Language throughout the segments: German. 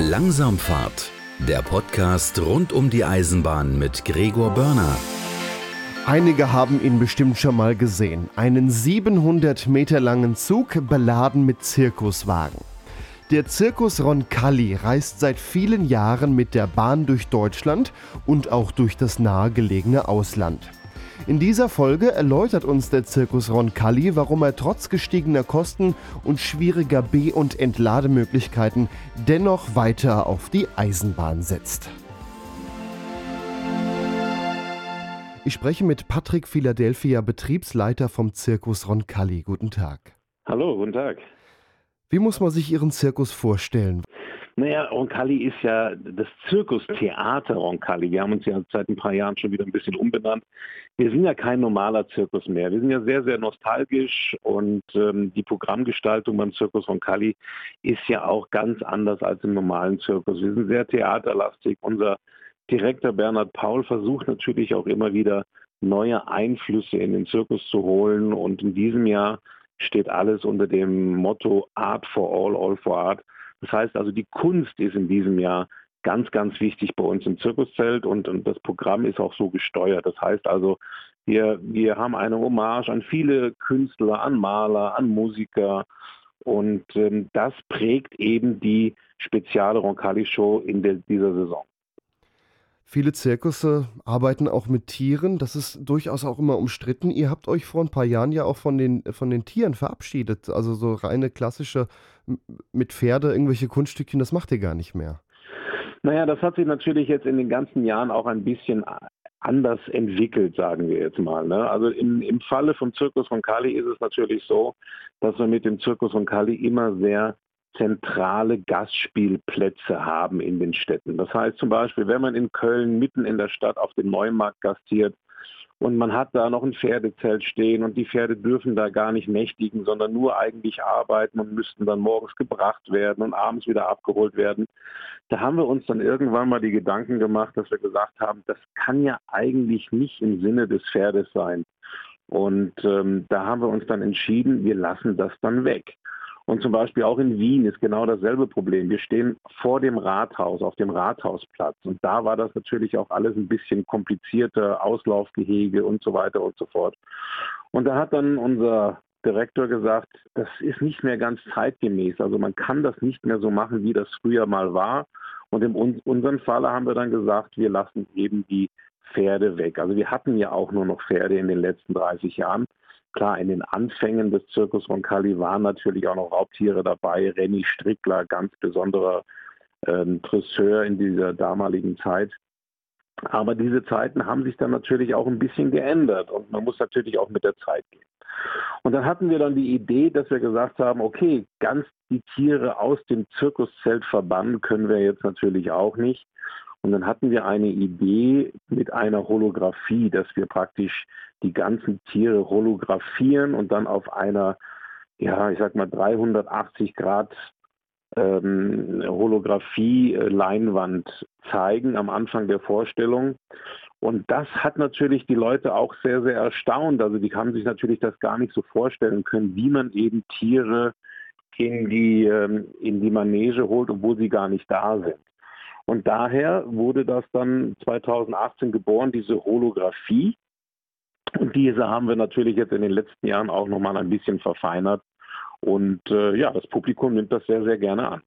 Langsamfahrt, der Podcast rund um die Eisenbahn mit Gregor Börner. Einige haben ihn bestimmt schon mal gesehen. Einen 700 Meter langen Zug beladen mit Zirkuswagen. Der Zirkus Roncalli reist seit vielen Jahren mit der Bahn durch Deutschland und auch durch das nahegelegene Ausland. In dieser Folge erläutert uns der Zirkus Roncalli, warum er trotz gestiegener Kosten und schwieriger B- und Entlademöglichkeiten dennoch weiter auf die Eisenbahn setzt. Ich spreche mit Patrick Philadelphia, Betriebsleiter vom Zirkus Roncalli. Guten Tag. Hallo, guten Tag. Wie muss man sich Ihren Zirkus vorstellen? Naja, Roncalli ist ja das Zirkustheater Roncalli. Wir haben uns ja seit ein paar Jahren schon wieder ein bisschen umbenannt. Wir sind ja kein normaler Zirkus mehr. Wir sind ja sehr, sehr nostalgisch und ähm, die Programmgestaltung beim Zirkus Roncalli ist ja auch ganz anders als im normalen Zirkus. Wir sind sehr theaterlastig. Unser Direktor Bernhard Paul versucht natürlich auch immer wieder neue Einflüsse in den Zirkus zu holen und in diesem Jahr steht alles unter dem Motto Art for All, All for Art. Das heißt also, die Kunst ist in diesem Jahr ganz, ganz wichtig bei uns im Zirkuszelt und, und das Programm ist auch so gesteuert. Das heißt also, wir, wir haben eine Hommage an viele Künstler, an Maler, an Musiker und ähm, das prägt eben die spezielle Roncalli-Show in der, dieser Saison. Viele Zirkusse arbeiten auch mit Tieren. Das ist durchaus auch immer umstritten. Ihr habt euch vor ein paar Jahren ja auch von den, von den Tieren verabschiedet. Also so reine klassische mit Pferde, irgendwelche Kunststückchen, das macht ihr gar nicht mehr. Naja, das hat sich natürlich jetzt in den ganzen Jahren auch ein bisschen anders entwickelt, sagen wir jetzt mal. Ne? Also im, im Falle vom Zirkus von Kali ist es natürlich so, dass wir mit dem Zirkus von Kali immer sehr zentrale Gastspielplätze haben in den Städten. Das heißt zum Beispiel, wenn man in Köln mitten in der Stadt auf dem Neumarkt gastiert und man hat da noch ein Pferdezelt stehen und die Pferde dürfen da gar nicht nächtigen, sondern nur eigentlich arbeiten und müssten dann morgens gebracht werden und abends wieder abgeholt werden. Da haben wir uns dann irgendwann mal die Gedanken gemacht, dass wir gesagt haben, das kann ja eigentlich nicht im Sinne des Pferdes sein. Und ähm, da haben wir uns dann entschieden, wir lassen das dann weg. Und zum Beispiel auch in Wien ist genau dasselbe Problem. Wir stehen vor dem Rathaus, auf dem Rathausplatz. Und da war das natürlich auch alles ein bisschen komplizierter, Auslaufgehege und so weiter und so fort. Und da hat dann unser Direktor gesagt, das ist nicht mehr ganz zeitgemäß. Also man kann das nicht mehr so machen, wie das früher mal war. Und in unserem Falle haben wir dann gesagt, wir lassen eben die Pferde weg. Also wir hatten ja auch nur noch Pferde in den letzten 30 Jahren. Klar, in den Anfängen des Zirkus Roncalli waren natürlich auch noch Raubtiere dabei. Renny Strickler, ganz besonderer ähm, Dresseur in dieser damaligen Zeit. Aber diese Zeiten haben sich dann natürlich auch ein bisschen geändert und man muss natürlich auch mit der Zeit gehen. Und dann hatten wir dann die Idee, dass wir gesagt haben, okay, ganz die Tiere aus dem Zirkuszelt verbannen können wir jetzt natürlich auch nicht. Und dann hatten wir eine Idee mit einer Holographie, dass wir praktisch die ganzen Tiere holographieren und dann auf einer, ja, ich sag mal 380 Grad ähm, Holographie-Leinwand zeigen am Anfang der Vorstellung. Und das hat natürlich die Leute auch sehr, sehr erstaunt. Also die haben sich natürlich das gar nicht so vorstellen können, wie man eben Tiere in die, ähm, in die Manege holt, obwohl sie gar nicht da sind. Und daher wurde das dann 2018 geboren, diese Holographie. Und diese haben wir natürlich jetzt in den letzten Jahren auch nochmal ein bisschen verfeinert. Und äh, ja, das Publikum nimmt das sehr, sehr gerne an.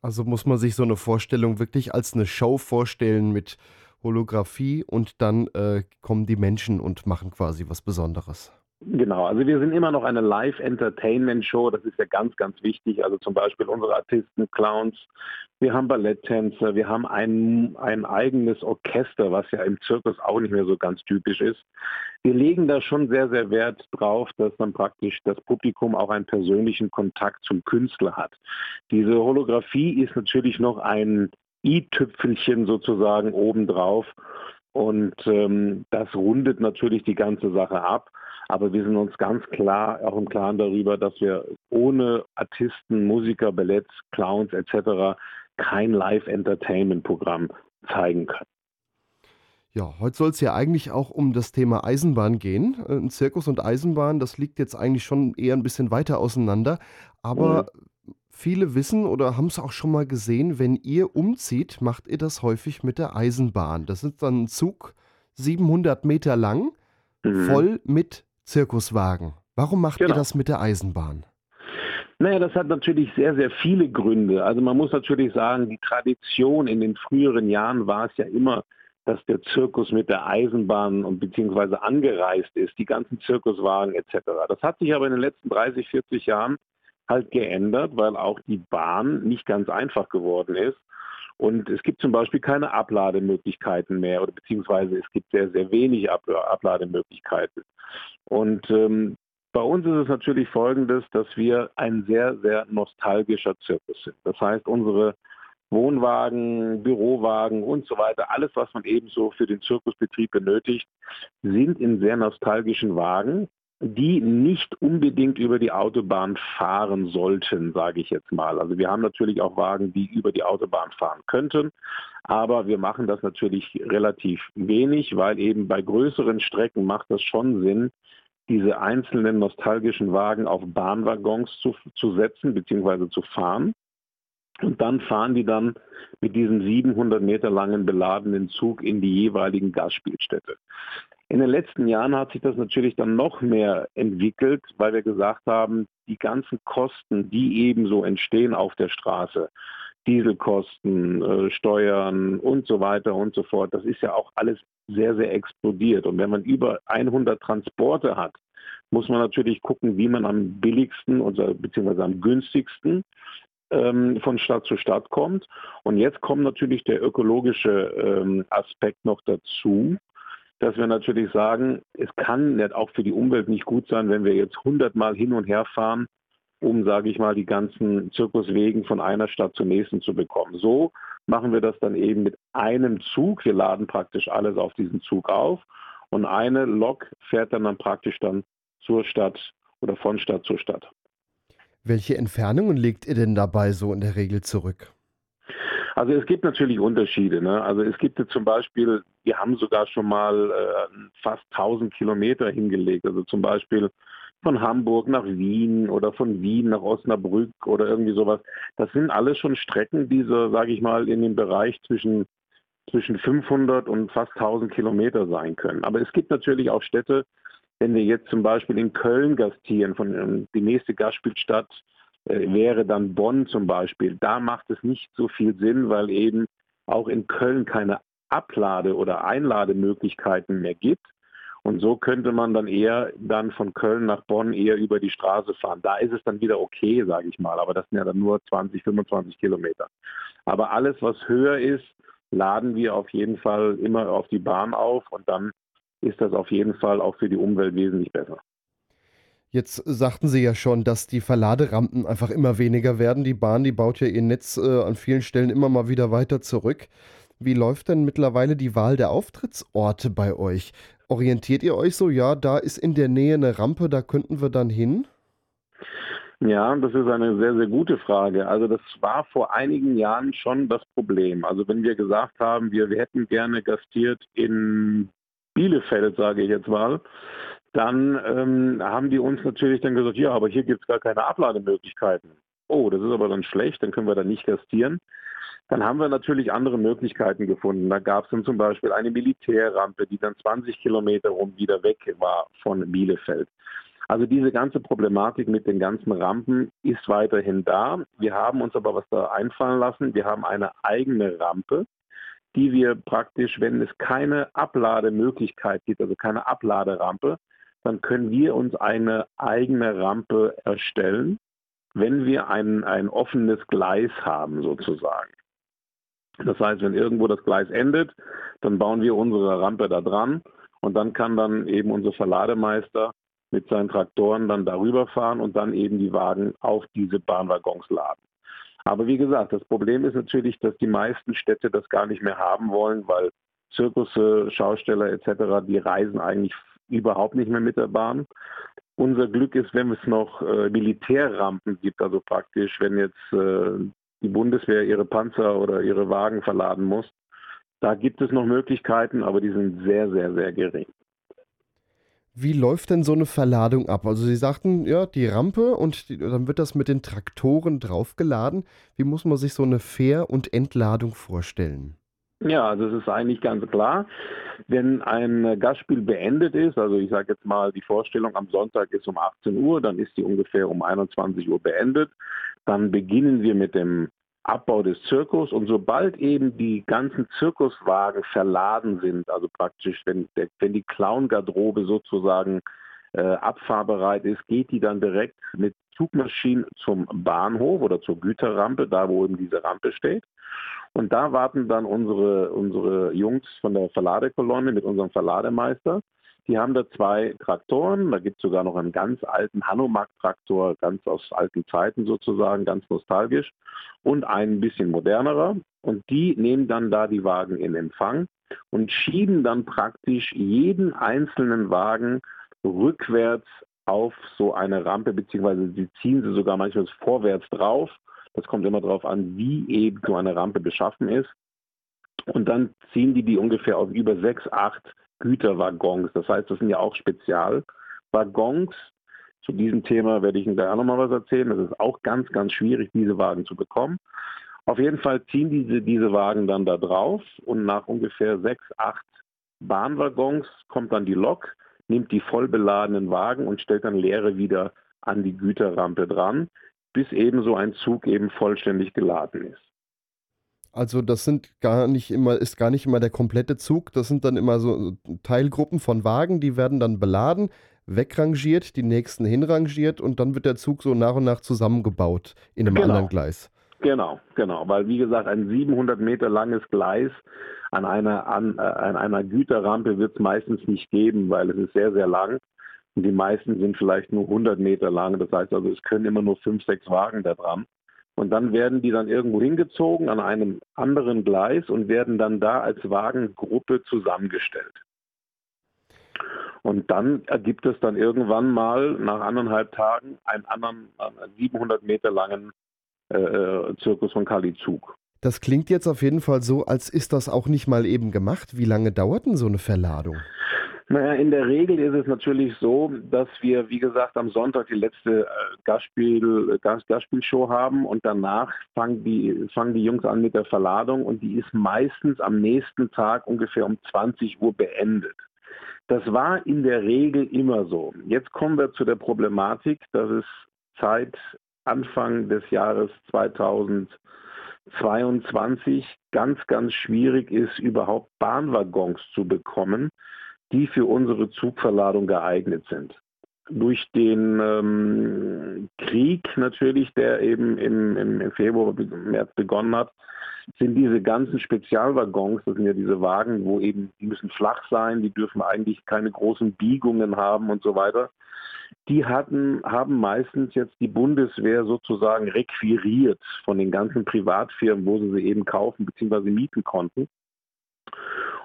Also muss man sich so eine Vorstellung wirklich als eine Show vorstellen mit Holographie und dann äh, kommen die Menschen und machen quasi was Besonderes. Genau, also wir sind immer noch eine Live-Entertainment-Show, das ist ja ganz, ganz wichtig. Also zum Beispiel unsere Artisten, Clowns, wir haben Balletttänzer, wir haben ein, ein eigenes Orchester, was ja im Zirkus auch nicht mehr so ganz typisch ist. Wir legen da schon sehr, sehr Wert drauf, dass dann praktisch das Publikum auch einen persönlichen Kontakt zum Künstler hat. Diese Holographie ist natürlich noch ein i-Tüpfelchen sozusagen obendrauf. Und ähm, das rundet natürlich die ganze Sache ab. Aber wir sind uns ganz klar auch im Klaren darüber, dass wir ohne Artisten, Musiker, Balletts, Clowns etc. kein Live-Entertainment-Programm zeigen können. Ja, heute soll es ja eigentlich auch um das Thema Eisenbahn gehen. Äh, ein Zirkus und Eisenbahn, das liegt jetzt eigentlich schon eher ein bisschen weiter auseinander. Aber mhm Viele wissen oder haben es auch schon mal gesehen, wenn ihr umzieht, macht ihr das häufig mit der Eisenbahn. Das ist dann ein Zug 700 Meter lang, mhm. voll mit Zirkuswagen. Warum macht genau. ihr das mit der Eisenbahn? Naja, das hat natürlich sehr, sehr viele Gründe. Also man muss natürlich sagen, die Tradition in den früheren Jahren war es ja immer, dass der Zirkus mit der Eisenbahn und beziehungsweise angereist ist, die ganzen Zirkuswagen etc. Das hat sich aber in den letzten 30, 40 Jahren halt geändert, weil auch die Bahn nicht ganz einfach geworden ist. Und es gibt zum Beispiel keine Ablademöglichkeiten mehr oder beziehungsweise es gibt sehr, sehr wenig Ab Ablademöglichkeiten. Und ähm, bei uns ist es natürlich folgendes, dass wir ein sehr, sehr nostalgischer Zirkus sind. Das heißt, unsere Wohnwagen, Bürowagen und so weiter, alles, was man ebenso für den Zirkusbetrieb benötigt, sind in sehr nostalgischen Wagen, die nicht unbedingt über die Autobahn fahren sollten, sage ich jetzt mal. Also wir haben natürlich auch Wagen, die über die Autobahn fahren könnten, aber wir machen das natürlich relativ wenig, weil eben bei größeren Strecken macht das schon Sinn, diese einzelnen nostalgischen Wagen auf Bahnwaggons zu, zu setzen bzw. zu fahren. Und dann fahren die dann mit diesem 700 Meter langen beladenen Zug in die jeweiligen Gasspielstätte. In den letzten Jahren hat sich das natürlich dann noch mehr entwickelt, weil wir gesagt haben, die ganzen Kosten, die ebenso entstehen auf der Straße, Dieselkosten, äh, Steuern und so weiter und so fort, das ist ja auch alles sehr, sehr explodiert. Und wenn man über 100 Transporte hat, muss man natürlich gucken, wie man am billigsten oder beziehungsweise am günstigsten ähm, von Stadt zu Stadt kommt. Und jetzt kommt natürlich der ökologische ähm, Aspekt noch dazu, dass wir natürlich sagen, es kann nicht auch für die Umwelt nicht gut sein, wenn wir jetzt hundertmal hin und her fahren, um, sage ich mal, die ganzen Zirkuswegen von einer Stadt zur nächsten zu bekommen. So machen wir das dann eben mit einem Zug. Wir laden praktisch alles auf diesen Zug auf und eine Lok fährt dann, dann praktisch dann zur Stadt oder von Stadt zu Stadt. Welche Entfernungen legt ihr denn dabei so in der Regel zurück? Also es gibt natürlich Unterschiede. Ne? Also es gibt zum Beispiel, wir haben sogar schon mal äh, fast 1000 Kilometer hingelegt. Also zum Beispiel von Hamburg nach Wien oder von Wien nach Osnabrück oder irgendwie sowas. Das sind alles schon Strecken, die so, sage ich mal, in dem Bereich zwischen zwischen 500 und fast 1000 Kilometer sein können. Aber es gibt natürlich auch Städte, wenn wir jetzt zum Beispiel in Köln gastieren, von, ähm, die nächste Gastspielstadt äh, wäre dann Bonn zum Beispiel, da macht es nicht so viel Sinn, weil eben auch in Köln keine Ablade- oder Einlademöglichkeiten mehr gibt. Und so könnte man dann eher dann von Köln nach Bonn eher über die Straße fahren. Da ist es dann wieder okay, sage ich mal, aber das sind ja dann nur 20, 25 Kilometer. Aber alles, was höher ist, laden wir auf jeden Fall immer auf die Bahn auf und dann ist das auf jeden Fall auch für die Umwelt wesentlich besser. Jetzt sagten Sie ja schon, dass die Verladerampen einfach immer weniger werden. Die Bahn, die baut ja ihr Netz äh, an vielen Stellen immer mal wieder weiter zurück. Wie läuft denn mittlerweile die Wahl der Auftrittsorte bei euch? Orientiert ihr euch so, ja, da ist in der Nähe eine Rampe, da könnten wir dann hin? Ja, das ist eine sehr, sehr gute Frage. Also das war vor einigen Jahren schon das Problem. Also wenn wir gesagt haben, wir, wir hätten gerne gastiert in Bielefeld, sage ich jetzt mal, dann ähm, haben die uns natürlich dann gesagt, ja, aber hier gibt es gar keine Ablademöglichkeiten. Oh, das ist aber dann schlecht, dann können wir da nicht gastieren. Dann haben wir natürlich andere Möglichkeiten gefunden. Da gab es dann zum Beispiel eine Militärrampe, die dann 20 Kilometer rum wieder weg war von Bielefeld. Also diese ganze Problematik mit den ganzen Rampen ist weiterhin da. Wir haben uns aber was da einfallen lassen. Wir haben eine eigene Rampe, die wir praktisch, wenn es keine Ablademöglichkeit gibt, also keine Abladerampe, dann können wir uns eine eigene Rampe erstellen, wenn wir ein, ein offenes Gleis haben sozusagen. Das heißt, wenn irgendwo das Gleis endet, dann bauen wir unsere Rampe da dran und dann kann dann eben unser Verlademeister mit seinen Traktoren dann darüber fahren und dann eben die Wagen auf diese Bahnwaggons laden. Aber wie gesagt, das Problem ist natürlich, dass die meisten Städte das gar nicht mehr haben wollen, weil Zirkusse, Schausteller etc., die reisen eigentlich überhaupt nicht mehr mit der Bahn. Unser Glück ist, wenn es noch äh, Militärrampen gibt, also praktisch, wenn jetzt äh, die Bundeswehr ihre Panzer oder ihre Wagen verladen muss. Da gibt es noch Möglichkeiten, aber die sind sehr, sehr, sehr gering. Wie läuft denn so eine Verladung ab? Also Sie sagten, ja, die Rampe und die, dann wird das mit den Traktoren draufgeladen. Wie muss man sich so eine Fähr- und Entladung vorstellen? Ja, also es ist eigentlich ganz klar, wenn ein Gastspiel beendet ist, also ich sage jetzt mal, die Vorstellung am Sonntag ist um 18 Uhr, dann ist die ungefähr um 21 Uhr beendet, dann beginnen wir mit dem Abbau des Zirkus und sobald eben die ganzen Zirkuswagen verladen sind, also praktisch, wenn, wenn die Clown-Garderobe sozusagen äh, abfahrbereit ist, geht die dann direkt mit Zugmaschinen zum Bahnhof oder zur Güterrampe, da wo eben diese Rampe steht. Und da warten dann unsere, unsere Jungs von der Verladekolonne mit unserem Verlademeister. Die haben da zwei Traktoren. Da gibt es sogar noch einen ganz alten Hanomag-Traktor, ganz aus alten Zeiten sozusagen, ganz nostalgisch. Und einen bisschen modernerer. Und die nehmen dann da die Wagen in Empfang und schieben dann praktisch jeden einzelnen Wagen rückwärts auf so eine Rampe, beziehungsweise sie ziehen sie sogar manchmal vorwärts drauf. Das kommt immer darauf an, wie eben so eine Rampe beschaffen ist. Und dann ziehen die die ungefähr auf über sechs, acht Güterwaggons. Das heißt, das sind ja auch Spezialwaggons. Zu diesem Thema werde ich Ihnen gleich auch nochmal was erzählen. Es ist auch ganz, ganz schwierig, diese Wagen zu bekommen. Auf jeden Fall ziehen diese, diese Wagen dann da drauf und nach ungefähr sechs, acht Bahnwaggons kommt dann die Lok, nimmt die voll beladenen Wagen und stellt dann leere wieder an die Güterrampe dran, bis eben so ein Zug eben vollständig geladen ist. Also das sind gar nicht immer, ist gar nicht immer der komplette Zug, das sind dann immer so Teilgruppen von Wagen, die werden dann beladen, wegrangiert, die nächsten hinrangiert und dann wird der Zug so nach und nach zusammengebaut in einem genau. anderen Gleis. Genau, genau, weil wie gesagt, ein 700 Meter langes Gleis an einer, an, äh, an einer Güterrampe wird es meistens nicht geben, weil es ist sehr, sehr lang. Und die meisten sind vielleicht nur 100 Meter lang. Das heißt also, es können immer nur fünf, sechs Wagen da dran. Und dann werden die dann irgendwo hingezogen an einem anderen Gleis und werden dann da als Wagengruppe zusammengestellt. Und dann ergibt es dann irgendwann mal nach anderthalb Tagen einen anderen 700 Meter langen äh, Zirkus von Kali-Zug. Das klingt jetzt auf jeden Fall so, als ist das auch nicht mal eben gemacht. Wie lange dauert denn so eine Verladung? Naja, in der Regel ist es natürlich so, dass wir, wie gesagt, am Sonntag die letzte äh, Gastspiel, Gast, Gastspielshow haben und danach fangen die, fangen die Jungs an mit der Verladung und die ist meistens am nächsten Tag ungefähr um 20 Uhr beendet. Das war in der Regel immer so. Jetzt kommen wir zu der Problematik, dass es seit Anfang des Jahres 2022 ganz, ganz schwierig ist, überhaupt Bahnwaggons zu bekommen die für unsere Zugverladung geeignet sind. Durch den ähm, Krieg natürlich, der eben im, im, Februar, März begonnen hat, sind diese ganzen Spezialwaggons, das sind ja diese Wagen, wo eben, die müssen flach sein, die dürfen eigentlich keine großen Biegungen haben und so weiter. Die hatten, haben meistens jetzt die Bundeswehr sozusagen requiriert von den ganzen Privatfirmen, wo sie sie eben kaufen bzw. mieten konnten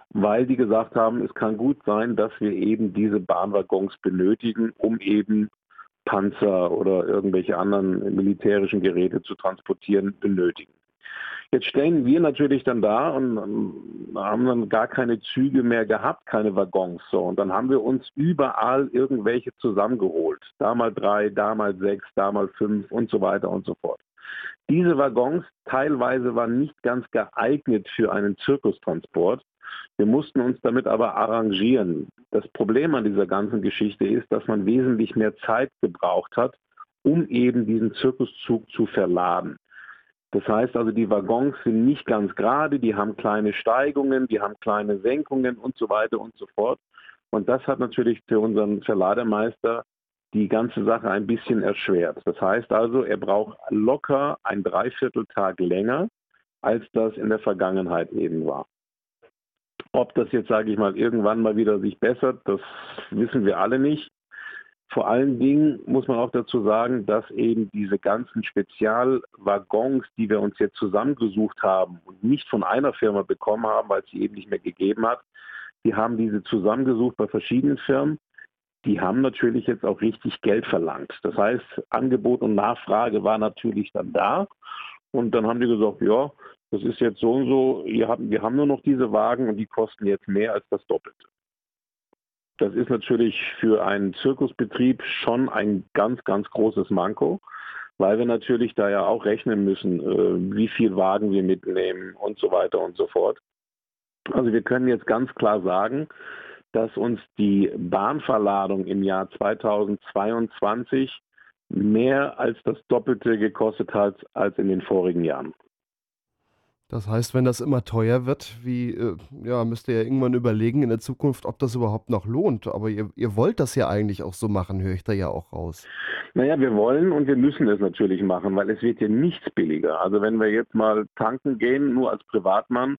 weil die gesagt haben, es kann gut sein, dass wir eben diese Bahnwaggons benötigen, um eben Panzer oder irgendwelche anderen militärischen Geräte zu transportieren, benötigen. Jetzt stellen wir natürlich dann da und haben dann gar keine Züge mehr gehabt, keine Waggons. So. Und dann haben wir uns überall irgendwelche zusammengeholt. Da mal drei, da mal sechs, da mal fünf und so weiter und so fort. Diese Waggons teilweise waren nicht ganz geeignet für einen Zirkustransport. Wir mussten uns damit aber arrangieren. Das Problem an dieser ganzen Geschichte ist, dass man wesentlich mehr Zeit gebraucht hat, um eben diesen Zirkuszug zu verladen. Das heißt also, die Waggons sind nicht ganz gerade, die haben kleine Steigungen, die haben kleine Senkungen und so weiter und so fort. Und das hat natürlich für unseren Verlademeister die ganze Sache ein bisschen erschwert. Das heißt also, er braucht locker ein Dreivierteltag länger, als das in der Vergangenheit eben war. Ob das jetzt, sage ich mal, irgendwann mal wieder sich bessert, das wissen wir alle nicht. Vor allen Dingen muss man auch dazu sagen, dass eben diese ganzen Spezialwaggons, die wir uns jetzt zusammengesucht haben und nicht von einer Firma bekommen haben, weil es sie eben nicht mehr gegeben hat, die haben diese zusammengesucht bei verschiedenen Firmen. Die haben natürlich jetzt auch richtig Geld verlangt. Das heißt, Angebot und Nachfrage war natürlich dann da. Und dann haben die gesagt, ja, das ist jetzt so und so, wir haben nur noch diese Wagen und die kosten jetzt mehr als das Doppelte. Das ist natürlich für einen Zirkusbetrieb schon ein ganz, ganz großes Manko, weil wir natürlich da ja auch rechnen müssen, äh, wie viel Wagen wir mitnehmen und so weiter und so fort. Also wir können jetzt ganz klar sagen, dass uns die Bahnverladung im Jahr 2022 mehr als das Doppelte gekostet hat als in den vorigen Jahren. Das heißt, wenn das immer teuer wird, wie, äh, ja, müsst ihr ja irgendwann überlegen in der Zukunft, ob das überhaupt noch lohnt. Aber ihr, ihr wollt das ja eigentlich auch so machen, höre ich da ja auch raus. Naja, wir wollen und wir müssen es natürlich machen, weil es wird ja nichts billiger. Also wenn wir jetzt mal tanken gehen, nur als Privatmann,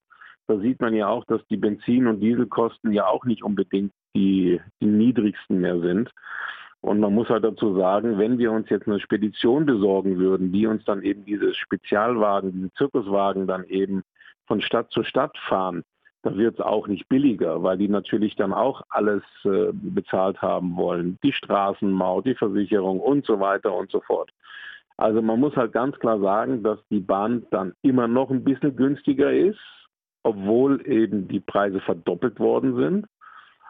da sieht man ja auch, dass die Benzin- und Dieselkosten ja auch nicht unbedingt die, die niedrigsten mehr sind. Und man muss halt dazu sagen, wenn wir uns jetzt eine Spedition besorgen würden, die uns dann eben diese Spezialwagen, diese Zirkuswagen dann eben von Stadt zu Stadt fahren, dann wird es auch nicht billiger, weil die natürlich dann auch alles äh, bezahlt haben wollen. Die Straßenmaut, die Versicherung und so weiter und so fort. Also man muss halt ganz klar sagen, dass die Bahn dann immer noch ein bisschen günstiger ist, obwohl eben die Preise verdoppelt worden sind.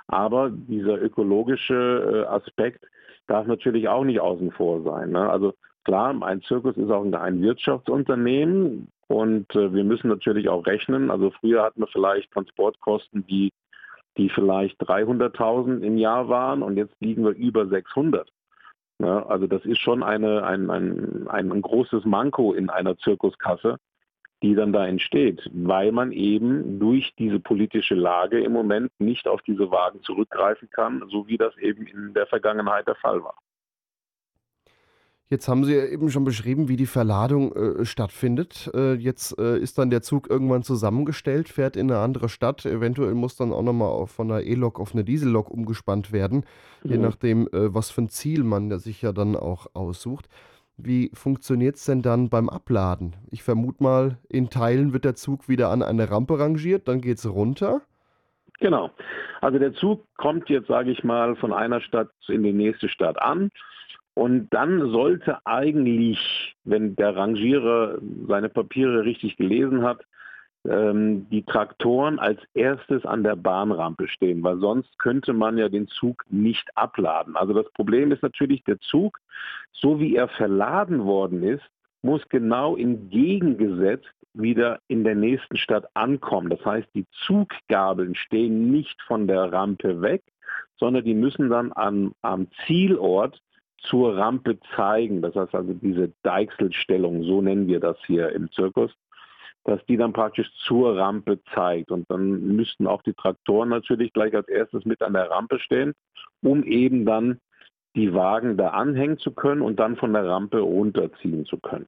Aber dieser ökologische äh, Aspekt darf natürlich auch nicht außen vor sein. Ne? Also klar, ein Zirkus ist auch ein Wirtschaftsunternehmen und äh, wir müssen natürlich auch rechnen. Also früher hatten wir vielleicht Transportkosten, die, die vielleicht 300.000 im Jahr waren und jetzt liegen wir über 600. Ne? Also das ist schon eine, ein, ein, ein großes Manko in einer Zirkuskasse die dann da entsteht, weil man eben durch diese politische Lage im Moment nicht auf diese Wagen zurückgreifen kann, so wie das eben in der Vergangenheit der Fall war. Jetzt haben Sie ja eben schon beschrieben, wie die Verladung äh, stattfindet. Äh, jetzt äh, ist dann der Zug irgendwann zusammengestellt, fährt in eine andere Stadt. Eventuell muss dann auch nochmal von einer E-Lok auf eine Diesellok umgespannt werden, mhm. je nachdem, äh, was für ein Ziel man sich ja dann auch aussucht. Wie funktioniert es denn dann beim Abladen? Ich vermute mal, in Teilen wird der Zug wieder an eine Rampe rangiert, dann geht es runter. Genau. Also der Zug kommt jetzt, sage ich mal, von einer Stadt in die nächste Stadt an. Und dann sollte eigentlich, wenn der Rangierer seine Papiere richtig gelesen hat, ähm, die Traktoren als erstes an der Bahnrampe stehen, weil sonst könnte man ja den Zug nicht abladen. Also das Problem ist natürlich, der Zug, so wie er verladen worden ist, muss genau entgegengesetzt wieder in der nächsten Stadt ankommen. Das heißt, die Zuggabeln stehen nicht von der Rampe weg, sondern die müssen dann am, am Zielort zur Rampe zeigen. Das heißt also diese Deichselstellung, so nennen wir das hier im Zirkus dass die dann praktisch zur Rampe zeigt. Und dann müssten auch die Traktoren natürlich gleich als erstes mit an der Rampe stehen, um eben dann die Wagen da anhängen zu können und dann von der Rampe runterziehen zu können.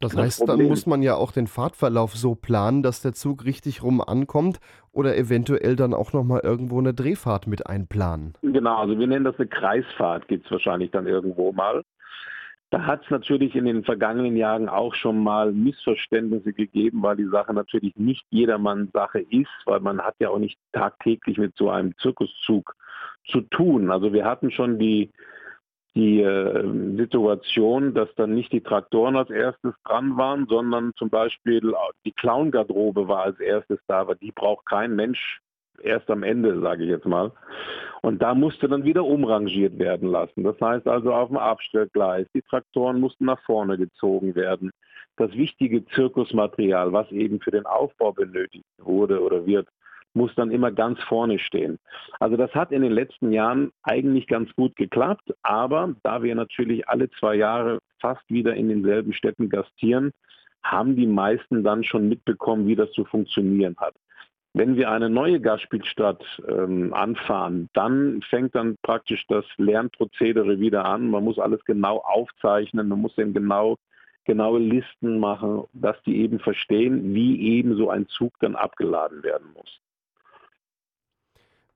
Das heißt, das dann muss man ja auch den Fahrtverlauf so planen, dass der Zug richtig rum ankommt oder eventuell dann auch nochmal irgendwo eine Drehfahrt mit einplanen. Genau, also wir nennen das eine Kreisfahrt, gibt es wahrscheinlich dann irgendwo mal. Da hat es natürlich in den vergangenen Jahren auch schon mal Missverständnisse gegeben, weil die Sache natürlich nicht jedermanns Sache ist, weil man hat ja auch nicht tagtäglich mit so einem Zirkuszug zu tun. Also wir hatten schon die, die äh, Situation, dass dann nicht die Traktoren als erstes dran waren, sondern zum Beispiel die Clown-Garderobe war als erstes da, aber die braucht kein Mensch erst am Ende, sage ich jetzt mal. Und da musste dann wieder umrangiert werden lassen. Das heißt also auf dem Abstellgleis, die Traktoren mussten nach vorne gezogen werden. Das wichtige Zirkusmaterial, was eben für den Aufbau benötigt wurde oder wird, muss dann immer ganz vorne stehen. Also das hat in den letzten Jahren eigentlich ganz gut geklappt, aber da wir natürlich alle zwei Jahre fast wieder in denselben Städten gastieren, haben die meisten dann schon mitbekommen, wie das zu funktionieren hat. Wenn wir eine neue Gastspielstadt ähm, anfahren, dann fängt dann praktisch das Lernprozedere wieder an. Man muss alles genau aufzeichnen, man muss eben genau genaue Listen machen, dass die eben verstehen, wie eben so ein Zug dann abgeladen werden muss.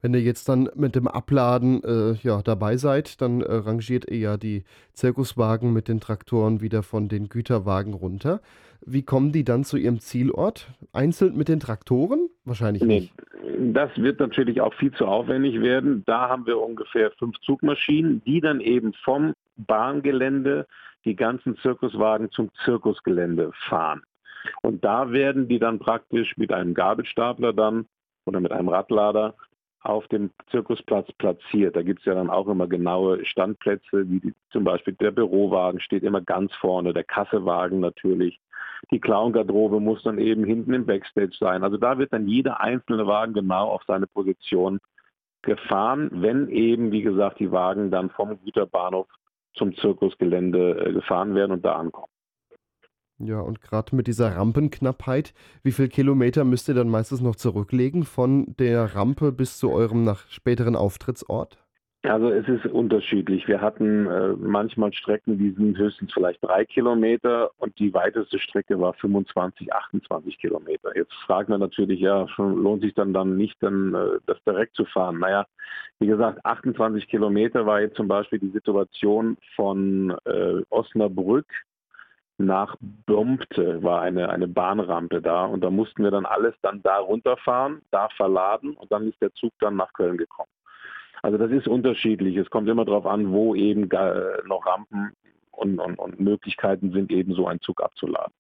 Wenn ihr jetzt dann mit dem Abladen äh, ja, dabei seid, dann äh, rangiert ihr ja die Zirkuswagen mit den Traktoren wieder von den Güterwagen runter. Wie kommen die dann zu ihrem Zielort? Einzeln mit den Traktoren? Wahrscheinlich nee, nicht. Das wird natürlich auch viel zu aufwendig werden. Da haben wir ungefähr fünf Zugmaschinen, die dann eben vom Bahngelände die ganzen Zirkuswagen zum Zirkusgelände fahren. Und da werden die dann praktisch mit einem Gabelstapler dann oder mit einem Radlader auf dem Zirkusplatz platziert. Da gibt es ja dann auch immer genaue Standplätze, wie die, zum Beispiel der Bürowagen steht immer ganz vorne, der Kassewagen natürlich. Die Clown-Garderobe muss dann eben hinten im Backstage sein. Also da wird dann jeder einzelne Wagen genau auf seine Position gefahren, wenn eben, wie gesagt, die Wagen dann vom Güterbahnhof zum Zirkusgelände äh, gefahren werden und da ankommen. Ja, und gerade mit dieser Rampenknappheit, wie viele Kilometer müsst ihr dann meistens noch zurücklegen von der Rampe bis zu eurem nach späteren Auftrittsort? Also es ist unterschiedlich. Wir hatten äh, manchmal Strecken, die sind höchstens vielleicht drei Kilometer und die weiteste Strecke war 25, 28 Kilometer. Jetzt fragt man natürlich, ja, lohnt sich dann dann nicht, dann äh, das direkt zu fahren. Naja, wie gesagt, 28 Kilometer war jetzt zum Beispiel die Situation von äh, Osnabrück nach Bompte war eine, eine Bahnrampe da und da mussten wir dann alles dann da runterfahren, da verladen und dann ist der Zug dann nach Köln gekommen. Also das ist unterschiedlich. Es kommt immer darauf an, wo eben noch Rampen und, und, und Möglichkeiten sind, eben so einen Zug abzuladen.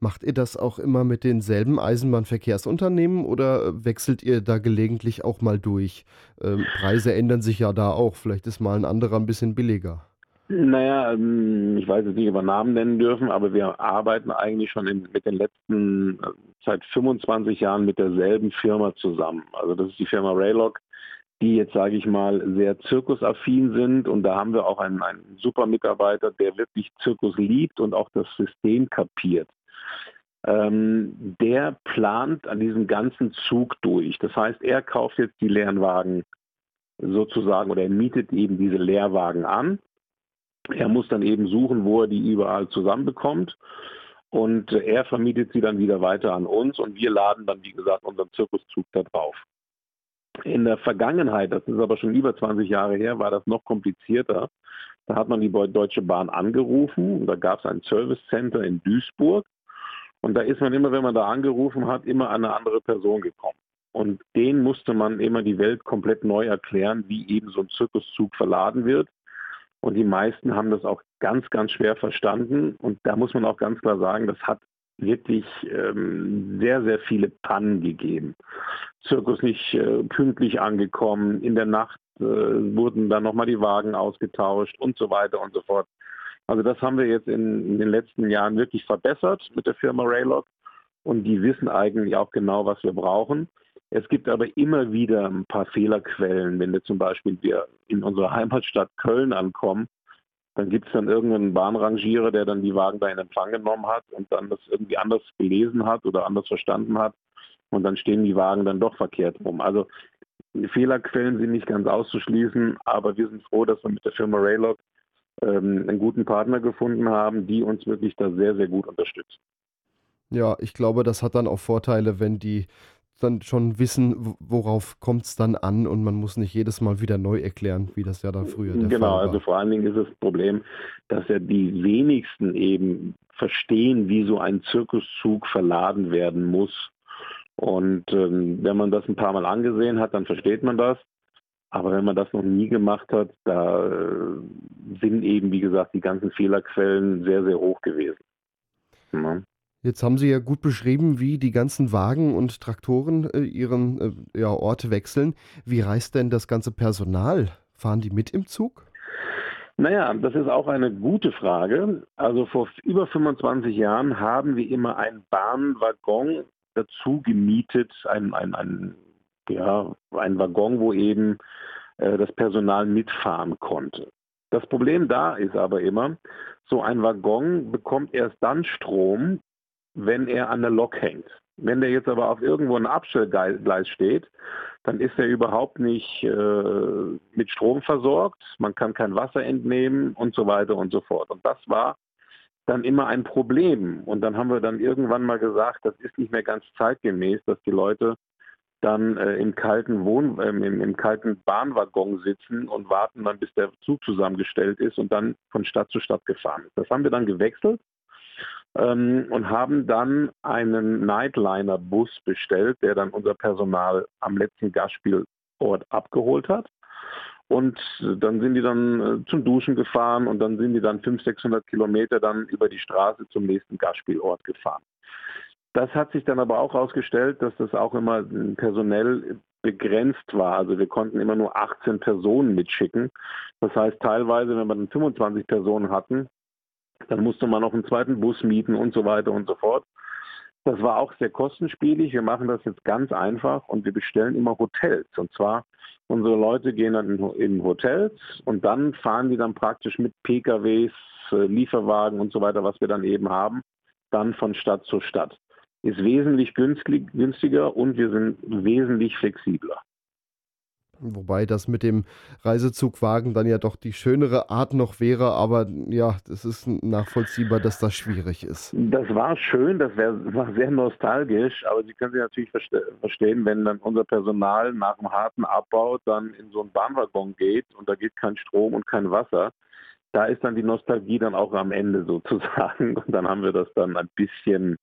Macht ihr das auch immer mit denselben Eisenbahnverkehrsunternehmen oder wechselt ihr da gelegentlich auch mal durch? Ähm, Preise ändern sich ja da auch. Vielleicht ist mal ein anderer ein bisschen billiger. Naja, ähm, ich weiß jetzt nicht, ob wir Namen nennen dürfen, aber wir arbeiten eigentlich schon in, mit den letzten, äh, seit 25 Jahren mit derselben Firma zusammen. Also das ist die Firma Raylog, die jetzt, sage ich mal, sehr zirkusaffin sind. Und da haben wir auch einen, einen super Mitarbeiter, der wirklich Zirkus liebt und auch das System kapiert. Ähm, der plant an diesem ganzen Zug durch. Das heißt, er kauft jetzt die leeren Wagen sozusagen oder er mietet eben diese Leerwagen an er muss dann eben suchen, wo er die überall zusammenbekommt. Und er vermietet sie dann wieder weiter an uns und wir laden dann, wie gesagt, unseren Zirkuszug da drauf. In der Vergangenheit, das ist aber schon über 20 Jahre her, war das noch komplizierter. Da hat man die Deutsche Bahn angerufen und da gab es ein Service Center in Duisburg. Und da ist man immer, wenn man da angerufen hat, immer an eine andere Person gekommen. Und denen musste man immer die Welt komplett neu erklären, wie eben so ein Zirkuszug verladen wird. Und die meisten haben das auch ganz, ganz schwer verstanden. Und da muss man auch ganz klar sagen, das hat wirklich ähm, sehr, sehr viele Pannen gegeben. Zirkus nicht äh, pünktlich angekommen, in der Nacht äh, wurden dann nochmal die Wagen ausgetauscht und so weiter und so fort. Also das haben wir jetzt in, in den letzten Jahren wirklich verbessert mit der Firma Raylog und die wissen eigentlich auch genau, was wir brauchen. Es gibt aber immer wieder ein paar Fehlerquellen. Wenn wir zum Beispiel wir in unserer Heimatstadt Köln ankommen, dann gibt es dann irgendeinen Bahnrangierer, der dann die Wagen da in Empfang genommen hat und dann das irgendwie anders gelesen hat oder anders verstanden hat. Und dann stehen die Wagen dann doch verkehrt rum. Also Fehlerquellen sind nicht ganz auszuschließen, aber wir sind froh, dass wir mit der Firma Raylog ähm, einen guten Partner gefunden haben, die uns wirklich da sehr, sehr gut unterstützt. Ja, ich glaube, das hat dann auch Vorteile, wenn die dann schon wissen, worauf kommt es dann an und man muss nicht jedes Mal wieder neu erklären, wie das ja da früher der genau, Fall war. Genau, also vor allen Dingen ist das Problem, dass ja die wenigsten eben verstehen, wie so ein Zirkuszug verladen werden muss. Und ähm, wenn man das ein paar Mal angesehen hat, dann versteht man das. Aber wenn man das noch nie gemacht hat, da äh, sind eben, wie gesagt, die ganzen Fehlerquellen sehr, sehr hoch gewesen. Ja. Jetzt haben Sie ja gut beschrieben, wie die ganzen Wagen und Traktoren äh, ihren äh, ja, Ort wechseln. Wie reist denn das ganze Personal? Fahren die mit im Zug? Naja, das ist auch eine gute Frage. Also vor über 25 Jahren haben wir immer einen Bahnwaggon dazu gemietet, ein, ein, ein, ja, ein Waggon, wo eben äh, das Personal mitfahren konnte. Das Problem da ist aber immer, so ein Waggon bekommt erst dann Strom, wenn er an der Lok hängt. Wenn der jetzt aber auf irgendwo ein Abstellgleis steht, dann ist er überhaupt nicht äh, mit Strom versorgt, man kann kein Wasser entnehmen und so weiter und so fort. Und das war dann immer ein Problem. Und dann haben wir dann irgendwann mal gesagt, das ist nicht mehr ganz zeitgemäß, dass die Leute dann äh, im kalten Wohn äh, im, im, kalten Bahnwaggon sitzen und warten dann, bis der Zug zusammengestellt ist und dann von Stadt zu Stadt gefahren ist. Das haben wir dann gewechselt ähm, und haben dann einen Nightliner-Bus bestellt, der dann unser Personal am letzten Gastspielort abgeholt hat. Und dann sind die dann äh, zum Duschen gefahren und dann sind die dann 500, 600 Kilometer dann über die Straße zum nächsten Gastspielort gefahren. Das hat sich dann aber auch herausgestellt, dass das auch immer personell begrenzt war. Also wir konnten immer nur 18 Personen mitschicken. Das heißt, teilweise, wenn wir dann 25 Personen hatten, dann musste man noch einen zweiten Bus mieten und so weiter und so fort. Das war auch sehr kostenspielig. Wir machen das jetzt ganz einfach und wir bestellen immer Hotels. Und zwar, unsere Leute gehen dann in, Hotels und dann fahren die dann praktisch mit PKWs, äh, Lieferwagen und so weiter, was wir dann eben haben, dann von Stadt zu Stadt. Ist wesentlich günstiger und wir sind wesentlich flexibler. Wobei das mit dem Reisezugwagen dann ja doch die schönere Art noch wäre, aber ja, es ist nachvollziehbar, dass das schwierig ist. Das war schön, das wär, war sehr nostalgisch, aber Sie können sich natürlich verste verstehen, wenn dann unser Personal nach einem harten Abbau dann in so einen Bahnwaggon geht und da geht kein Strom und kein Wasser, da ist dann die Nostalgie dann auch am Ende sozusagen und dann haben wir das dann ein bisschen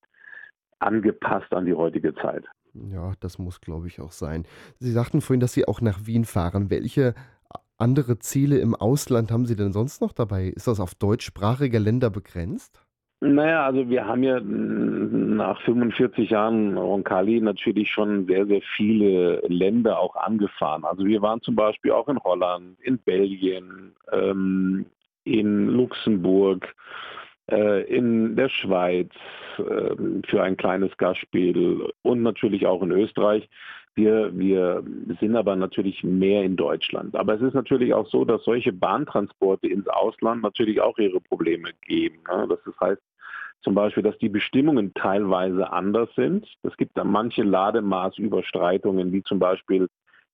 angepasst an die heutige Zeit. Ja, das muss, glaube ich, auch sein. Sie sagten vorhin, dass Sie auch nach Wien fahren. Welche andere Ziele im Ausland haben Sie denn sonst noch dabei? Ist das auf deutschsprachige Länder begrenzt? Naja, also wir haben ja nach 45 Jahren Roncalli natürlich schon sehr, sehr viele Länder auch angefahren. Also wir waren zum Beispiel auch in Holland, in Belgien, ähm, in Luxemburg, in der Schweiz äh, für ein kleines Gastspiel und natürlich auch in Österreich. Wir, wir sind aber natürlich mehr in Deutschland. Aber es ist natürlich auch so, dass solche Bahntransporte ins Ausland natürlich auch ihre Probleme geben. Ne? Das heißt zum Beispiel, dass die Bestimmungen teilweise anders sind. Es gibt da manche Lademaßüberstreitungen, wie zum Beispiel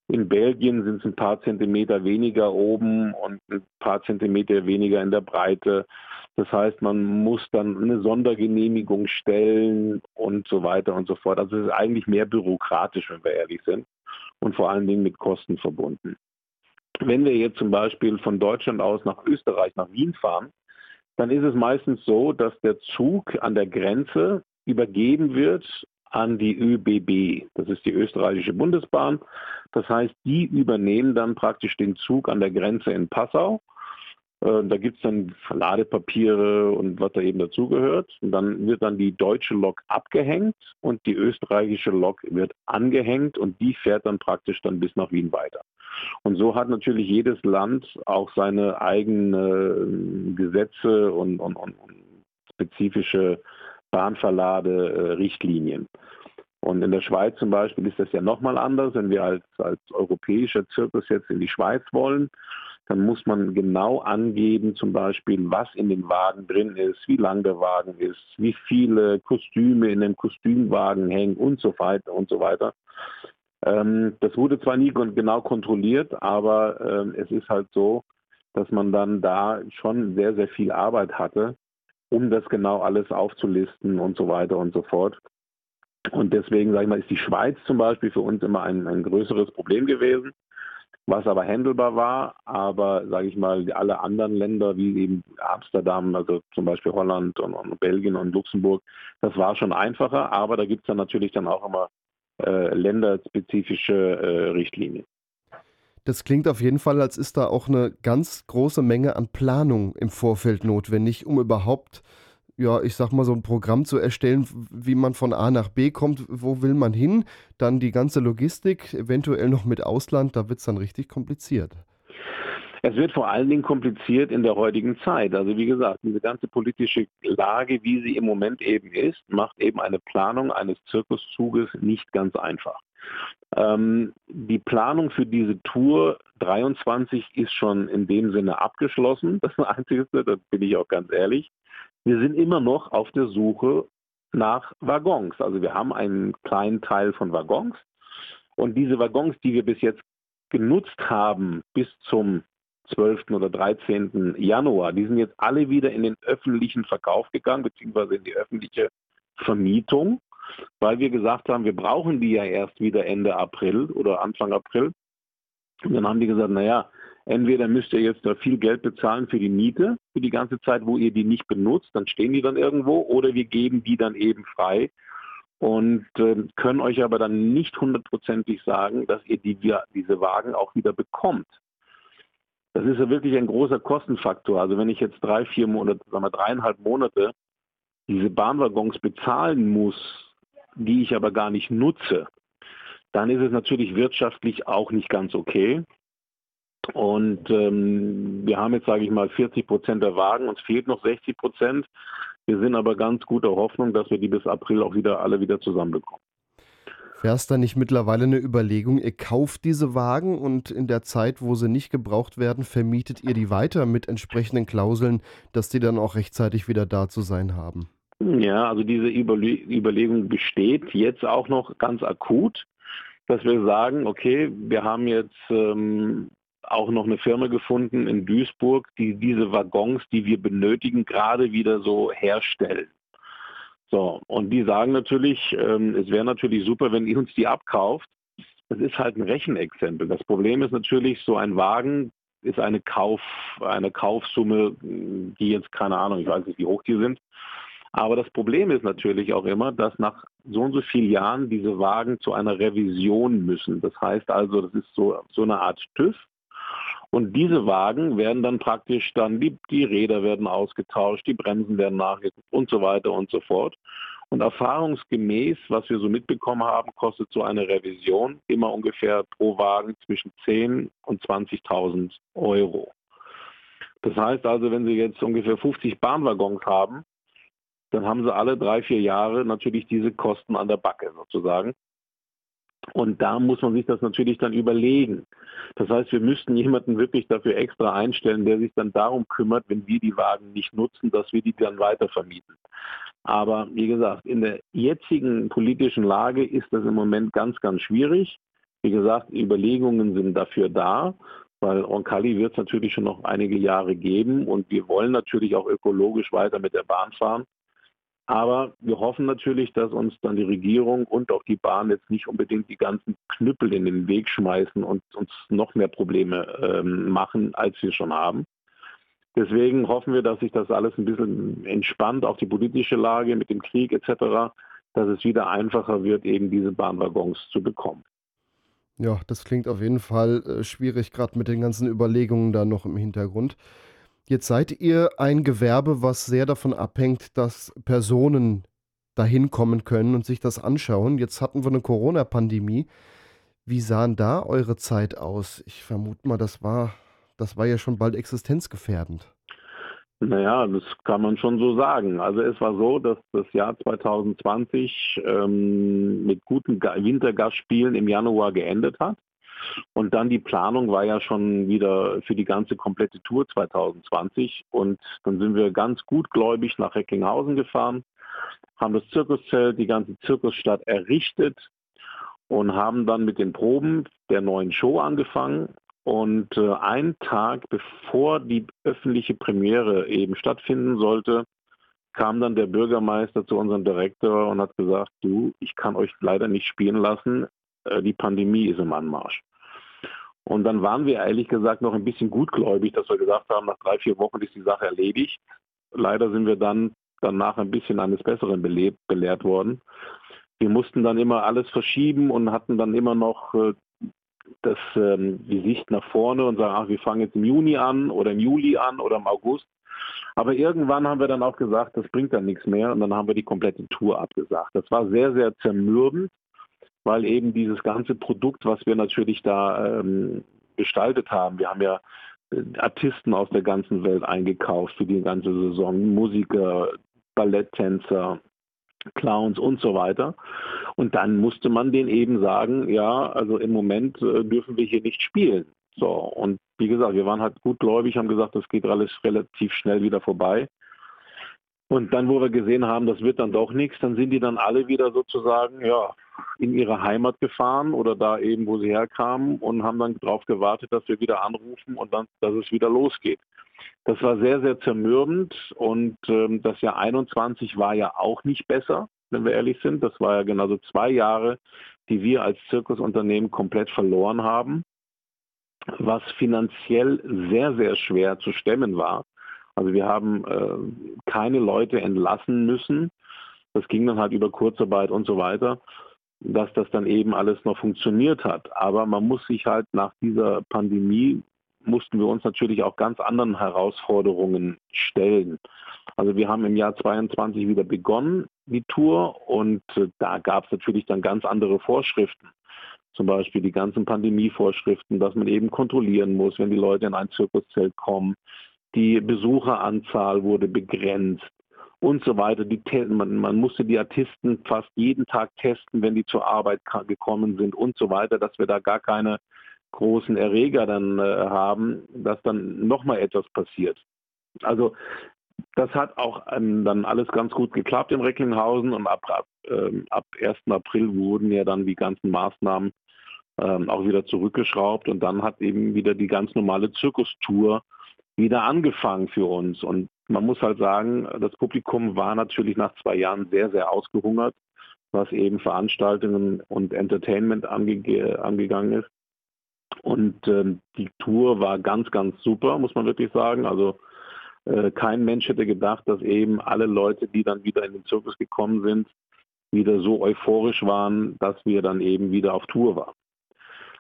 in Belgien sind es ein paar Zentimeter weniger oben und ein paar Zentimeter weniger in der Breite. Das heißt, man muss dann eine Sondergenehmigung stellen und so weiter und so fort. Also es ist eigentlich mehr bürokratisch, wenn wir ehrlich sind und vor allen Dingen mit Kosten verbunden. Wenn wir jetzt zum Beispiel von Deutschland aus nach Österreich, nach Wien fahren, dann ist es meistens so, dass der Zug an der Grenze übergeben wird an die ÖBB. Das ist die österreichische Bundesbahn. Das heißt, die übernehmen dann praktisch den Zug an der Grenze in Passau äh, da gibt es dann Ladepapiere und was da eben dazugehört. Und dann wird dann die deutsche Lok abgehängt und die österreichische Lok wird angehängt und die fährt dann praktisch dann bis nach Wien weiter. Und so hat natürlich jedes Land auch seine eigenen Gesetze und, und, und spezifische Bahnverlade-Richtlinien. Und in der Schweiz zum Beispiel ist das ja nochmal anders, wenn wir als, als europäischer Zirkus jetzt in die Schweiz wollen dann muss man genau angeben, zum Beispiel, was in dem Wagen drin ist, wie lang der Wagen ist, wie viele Kostüme in dem Kostümwagen hängen und so weiter und so weiter. Ähm, das wurde zwar nie genau kontrolliert, aber ähm, es ist halt so, dass man dann da schon sehr, sehr viel Arbeit hatte, um das genau alles aufzulisten und so weiter und so fort. Und deswegen, sage ich mal, ist die Schweiz zum Beispiel für uns immer ein, ein größeres Problem gewesen was aber handelbar war. Aber sage ich mal, alle anderen Länder wie eben Amsterdam, also zum Beispiel Holland und, und Belgien und Luxemburg, das war schon einfacher. Aber da gibt es dann natürlich dann auch immer äh, länderspezifische äh, Richtlinien. Das klingt auf jeden Fall, als ist da auch eine ganz große Menge an Planung im Vorfeld notwendig, um überhaupt ja, ich sag mal, so ein Programm zu erstellen, wie man von A nach B kommt, wo will man hin, dann die ganze Logistik, eventuell noch mit Ausland, da wird es dann richtig kompliziert. Es wird vor allen Dingen kompliziert in der heutigen Zeit. Also wie gesagt, diese ganze politische Lage, wie sie im Moment eben ist, macht eben eine Planung eines Zirkuszuges nicht ganz einfach. Ähm, die Planung für diese Tour 23 ist schon in dem Sinne abgeschlossen. Das Einzige, da bin ich auch ganz ehrlich. Wir sind immer noch auf der Suche nach Waggons. Also wir haben einen kleinen Teil von Waggons und diese Waggons, die wir bis jetzt genutzt haben bis zum 12. oder 13. Januar, die sind jetzt alle wieder in den öffentlichen Verkauf gegangen, beziehungsweise in die öffentliche Vermietung, weil wir gesagt haben, wir brauchen die ja erst wieder Ende April oder Anfang April. Und dann haben die gesagt, naja, Entweder müsst ihr jetzt da viel Geld bezahlen für die Miete, für die ganze Zeit, wo ihr die nicht benutzt, dann stehen die dann irgendwo, oder wir geben die dann eben frei und äh, können euch aber dann nicht hundertprozentig sagen, dass ihr die, diese Wagen auch wieder bekommt. Das ist ja wirklich ein großer Kostenfaktor. Also wenn ich jetzt drei, vier Monate, sagen wir dreieinhalb Monate diese Bahnwaggons bezahlen muss, die ich aber gar nicht nutze, dann ist es natürlich wirtschaftlich auch nicht ganz okay. Und ähm, wir haben jetzt, sage ich mal, 40 Prozent der Wagen, uns fehlt noch 60 Prozent. Wir sind aber ganz guter Hoffnung, dass wir die bis April auch wieder alle wieder zusammenbekommen. Wäre es da nicht mittlerweile eine Überlegung, ihr kauft diese Wagen und in der Zeit, wo sie nicht gebraucht werden, vermietet ihr die weiter mit entsprechenden Klauseln, dass die dann auch rechtzeitig wieder da zu sein haben? Ja, also diese Überle Überlegung besteht jetzt auch noch ganz akut, dass wir sagen, okay, wir haben jetzt ähm, auch noch eine Firma gefunden in Duisburg, die diese Waggons, die wir benötigen, gerade wieder so herstellen. So, und die sagen natürlich, ähm, es wäre natürlich super, wenn ihr uns die abkauft. Das ist halt ein Rechenexempel. Das Problem ist natürlich, so ein Wagen ist eine Kauf, eine Kaufsumme, die jetzt keine Ahnung, ich weiß nicht, wie hoch die sind. Aber das Problem ist natürlich auch immer, dass nach so und so vielen Jahren diese Wagen zu einer Revision müssen. Das heißt also, das ist so, so eine Art TÜV. Und diese Wagen werden dann praktisch dann, die, die Räder werden ausgetauscht, die Bremsen werden nachgeguckt und so weiter und so fort. Und erfahrungsgemäß, was wir so mitbekommen haben, kostet so eine Revision immer ungefähr pro Wagen zwischen 10.000 und 20.000 Euro. Das heißt also, wenn Sie jetzt ungefähr 50 Bahnwaggons haben, dann haben Sie alle drei, vier Jahre natürlich diese Kosten an der Backe sozusagen. Und da muss man sich das natürlich dann überlegen. Das heißt, wir müssten jemanden wirklich dafür extra einstellen, der sich dann darum kümmert, wenn wir die Wagen nicht nutzen, dass wir die dann weiter vermieten. Aber wie gesagt, in der jetzigen politischen Lage ist das im Moment ganz, ganz schwierig. Wie gesagt, Überlegungen sind dafür da, weil Roncalli wird es natürlich schon noch einige Jahre geben und wir wollen natürlich auch ökologisch weiter mit der Bahn fahren. Aber wir hoffen natürlich, dass uns dann die Regierung und auch die Bahn jetzt nicht unbedingt die ganzen Knüppel in den Weg schmeißen und uns noch mehr Probleme ähm, machen, als wir schon haben. Deswegen hoffen wir, dass sich das alles ein bisschen entspannt, auch die politische Lage mit dem Krieg etc., dass es wieder einfacher wird, eben diese Bahnwaggons zu bekommen. Ja, das klingt auf jeden Fall äh, schwierig, gerade mit den ganzen Überlegungen da noch im Hintergrund. Jetzt seid ihr ein Gewerbe, was sehr davon abhängt, dass Personen dahin kommen können und sich das anschauen. Jetzt hatten wir eine Corona-Pandemie. Wie sahen da eure Zeit aus? Ich vermute mal, das war, das war ja schon bald existenzgefährdend. Naja, das kann man schon so sagen. Also es war so, dass das Jahr 2020 ähm, mit guten Wintergastspielen im Januar geendet hat. Und dann die Planung war ja schon wieder für die ganze komplette Tour 2020. Und dann sind wir ganz gutgläubig nach Recklinghausen gefahren, haben das Zirkuszelt, die ganze Zirkusstadt errichtet und haben dann mit den Proben der neuen Show angefangen. Und äh, einen Tag bevor die öffentliche Premiere eben stattfinden sollte, kam dann der Bürgermeister zu unserem Direktor und hat gesagt, du, ich kann euch leider nicht spielen lassen, die Pandemie ist im Anmarsch. Und dann waren wir ehrlich gesagt noch ein bisschen gutgläubig, dass wir gesagt haben, nach drei, vier Wochen ist die Sache erledigt. Leider sind wir dann danach ein bisschen eines Besseren belehrt worden. Wir mussten dann immer alles verschieben und hatten dann immer noch äh, das, ähm, die Sicht nach vorne und sagen, ach, wir fangen jetzt im Juni an oder im Juli an oder im August. Aber irgendwann haben wir dann auch gesagt, das bringt dann nichts mehr und dann haben wir die komplette Tour abgesagt. Das war sehr, sehr zermürbend weil eben dieses ganze Produkt, was wir natürlich da ähm, gestaltet haben, wir haben ja äh, Artisten aus der ganzen Welt eingekauft für die ganze Saison, Musiker, Balletttänzer, Clowns und so weiter. Und dann musste man denen eben sagen, ja, also im Moment äh, dürfen wir hier nicht spielen. So, und wie gesagt, wir waren halt gutgläubig, haben gesagt, das geht alles relativ schnell wieder vorbei. Und dann, wo wir gesehen haben, das wird dann doch nichts, dann sind die dann alle wieder sozusagen, ja, in ihre Heimat gefahren oder da eben, wo sie herkamen und haben dann darauf gewartet, dass wir wieder anrufen und dann, dass es wieder losgeht. Das war sehr, sehr zermürbend und ähm, das Jahr 21 war ja auch nicht besser, wenn wir ehrlich sind. Das war ja genauso zwei Jahre, die wir als Zirkusunternehmen komplett verloren haben, was finanziell sehr, sehr schwer zu stemmen war. Also wir haben äh, keine Leute entlassen müssen. Das ging dann halt über Kurzarbeit und so weiter dass das dann eben alles noch funktioniert hat. Aber man muss sich halt nach dieser Pandemie, mussten wir uns natürlich auch ganz anderen Herausforderungen stellen. Also wir haben im Jahr 22 wieder begonnen, die Tour, und äh, da gab es natürlich dann ganz andere Vorschriften. zum Beispiel die ganzen Pandemievorschriften, dass man eben kontrollieren muss, wenn die Leute in ein Zirkuszelt kommen. Die Besucheranzahl wurde begrenzt und so weiter. Die, man, man, musste die Artisten fast jeden Tag testen, wenn die zur Arbeit gekommen sind und so weiter, dass wir da gar keine großen Erreger dann äh, haben, dass dann nochmal etwas passiert. Also das hat auch ähm, dann alles ganz gut geklappt in Recklinghausen und ab, ab, ähm, ab 1. April wurden ja dann die ganzen Maßnahmen ähm, auch wieder zurückgeschraubt und dann hat eben wieder die ganz normale Zirkustour wieder angefangen für uns. Und man muss halt sagen, das Publikum war natürlich nach zwei Jahren sehr, sehr ausgehungert, was eben Veranstaltungen und Entertainment ange angegangen ist. Und ähm, die Tour war ganz, ganz super, muss man wirklich sagen. Also äh, kein Mensch hätte gedacht, dass eben alle Leute, die dann wieder in den Zirkus gekommen sind, wieder so euphorisch waren, dass wir dann eben wieder auf Tour waren.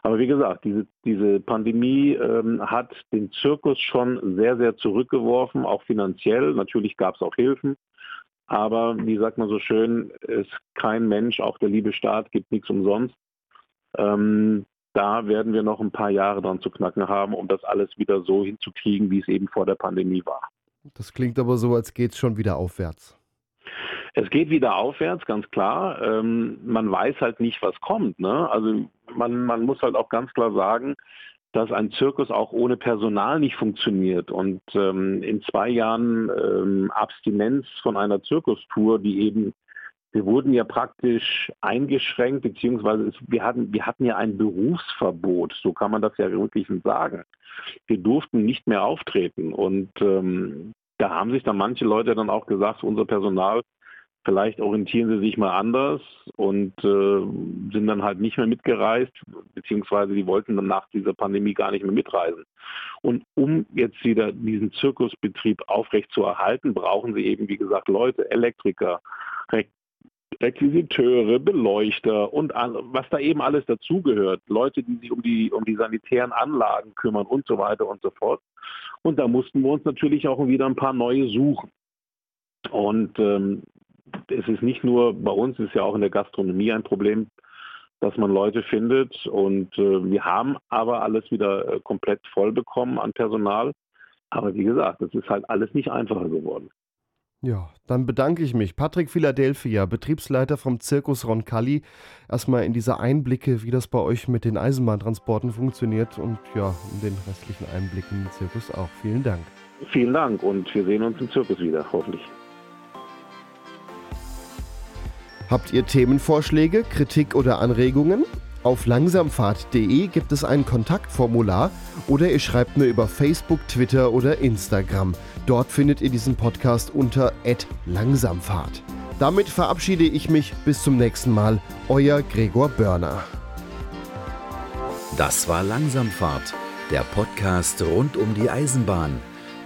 Aber wie gesagt, diese, diese Pandemie ähm, hat den Zirkus schon sehr, sehr zurückgeworfen, auch finanziell. Natürlich gab es auch Hilfen. Aber wie sagt man so schön, ist kein Mensch, auch der liebe Staat, gibt nichts umsonst. Ähm, da werden wir noch ein paar Jahre dran zu knacken haben, um das alles wieder so hinzukriegen, wie es eben vor der Pandemie war. Das klingt aber so, als geht es schon wieder aufwärts. Es geht wieder aufwärts, ganz klar. Ähm, man weiß halt nicht, was kommt. Ne? Also man, man muss halt auch ganz klar sagen, dass ein Zirkus auch ohne Personal nicht funktioniert. Und ähm, in zwei Jahren ähm, Abstinenz von einer Zirkustour, die eben wir wurden ja praktisch eingeschränkt, beziehungsweise wir hatten, wir hatten ja ein Berufsverbot, so kann man das ja wirklich sagen. Wir durften nicht mehr auftreten und ähm, da haben sich dann manche Leute dann auch gesagt, unser Personal, vielleicht orientieren sie sich mal anders und äh, sind dann halt nicht mehr mitgereist, beziehungsweise die wollten dann nach dieser Pandemie gar nicht mehr mitreisen. Und um jetzt wieder diesen Zirkusbetrieb aufrecht zu erhalten, brauchen sie eben, wie gesagt, Leute, Elektriker, Requisiteure, Beleuchter und was da eben alles dazugehört. Leute, die sich um die, um die sanitären Anlagen kümmern und so weiter und so fort. Und da mussten wir uns natürlich auch wieder ein paar neue suchen. Und ähm, es ist nicht nur bei uns, es ist ja auch in der Gastronomie ein Problem, dass man Leute findet. Und äh, wir haben aber alles wieder äh, komplett voll bekommen an Personal. Aber wie gesagt, es ist halt alles nicht einfacher geworden. Ja, dann bedanke ich mich. Patrick Philadelphia, Betriebsleiter vom Zirkus Roncalli, erstmal in diese Einblicke, wie das bei euch mit den Eisenbahntransporten funktioniert und ja, in den restlichen Einblicken im Zirkus auch. Vielen Dank. Vielen Dank und wir sehen uns im Zirkus wieder, hoffentlich. Habt ihr Themenvorschläge, Kritik oder Anregungen? Auf langsamfahrt.de gibt es ein Kontaktformular oder ihr schreibt mir über Facebook, Twitter oder Instagram. Dort findet ihr diesen Podcast unter @langsamfahrt. Damit verabschiede ich mich bis zum nächsten Mal. Euer Gregor Börner. Das war Langsamfahrt, der Podcast rund um die Eisenbahn.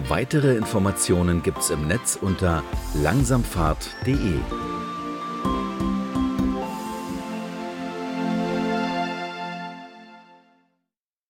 Weitere Informationen gibt's im Netz unter langsamfahrt.de.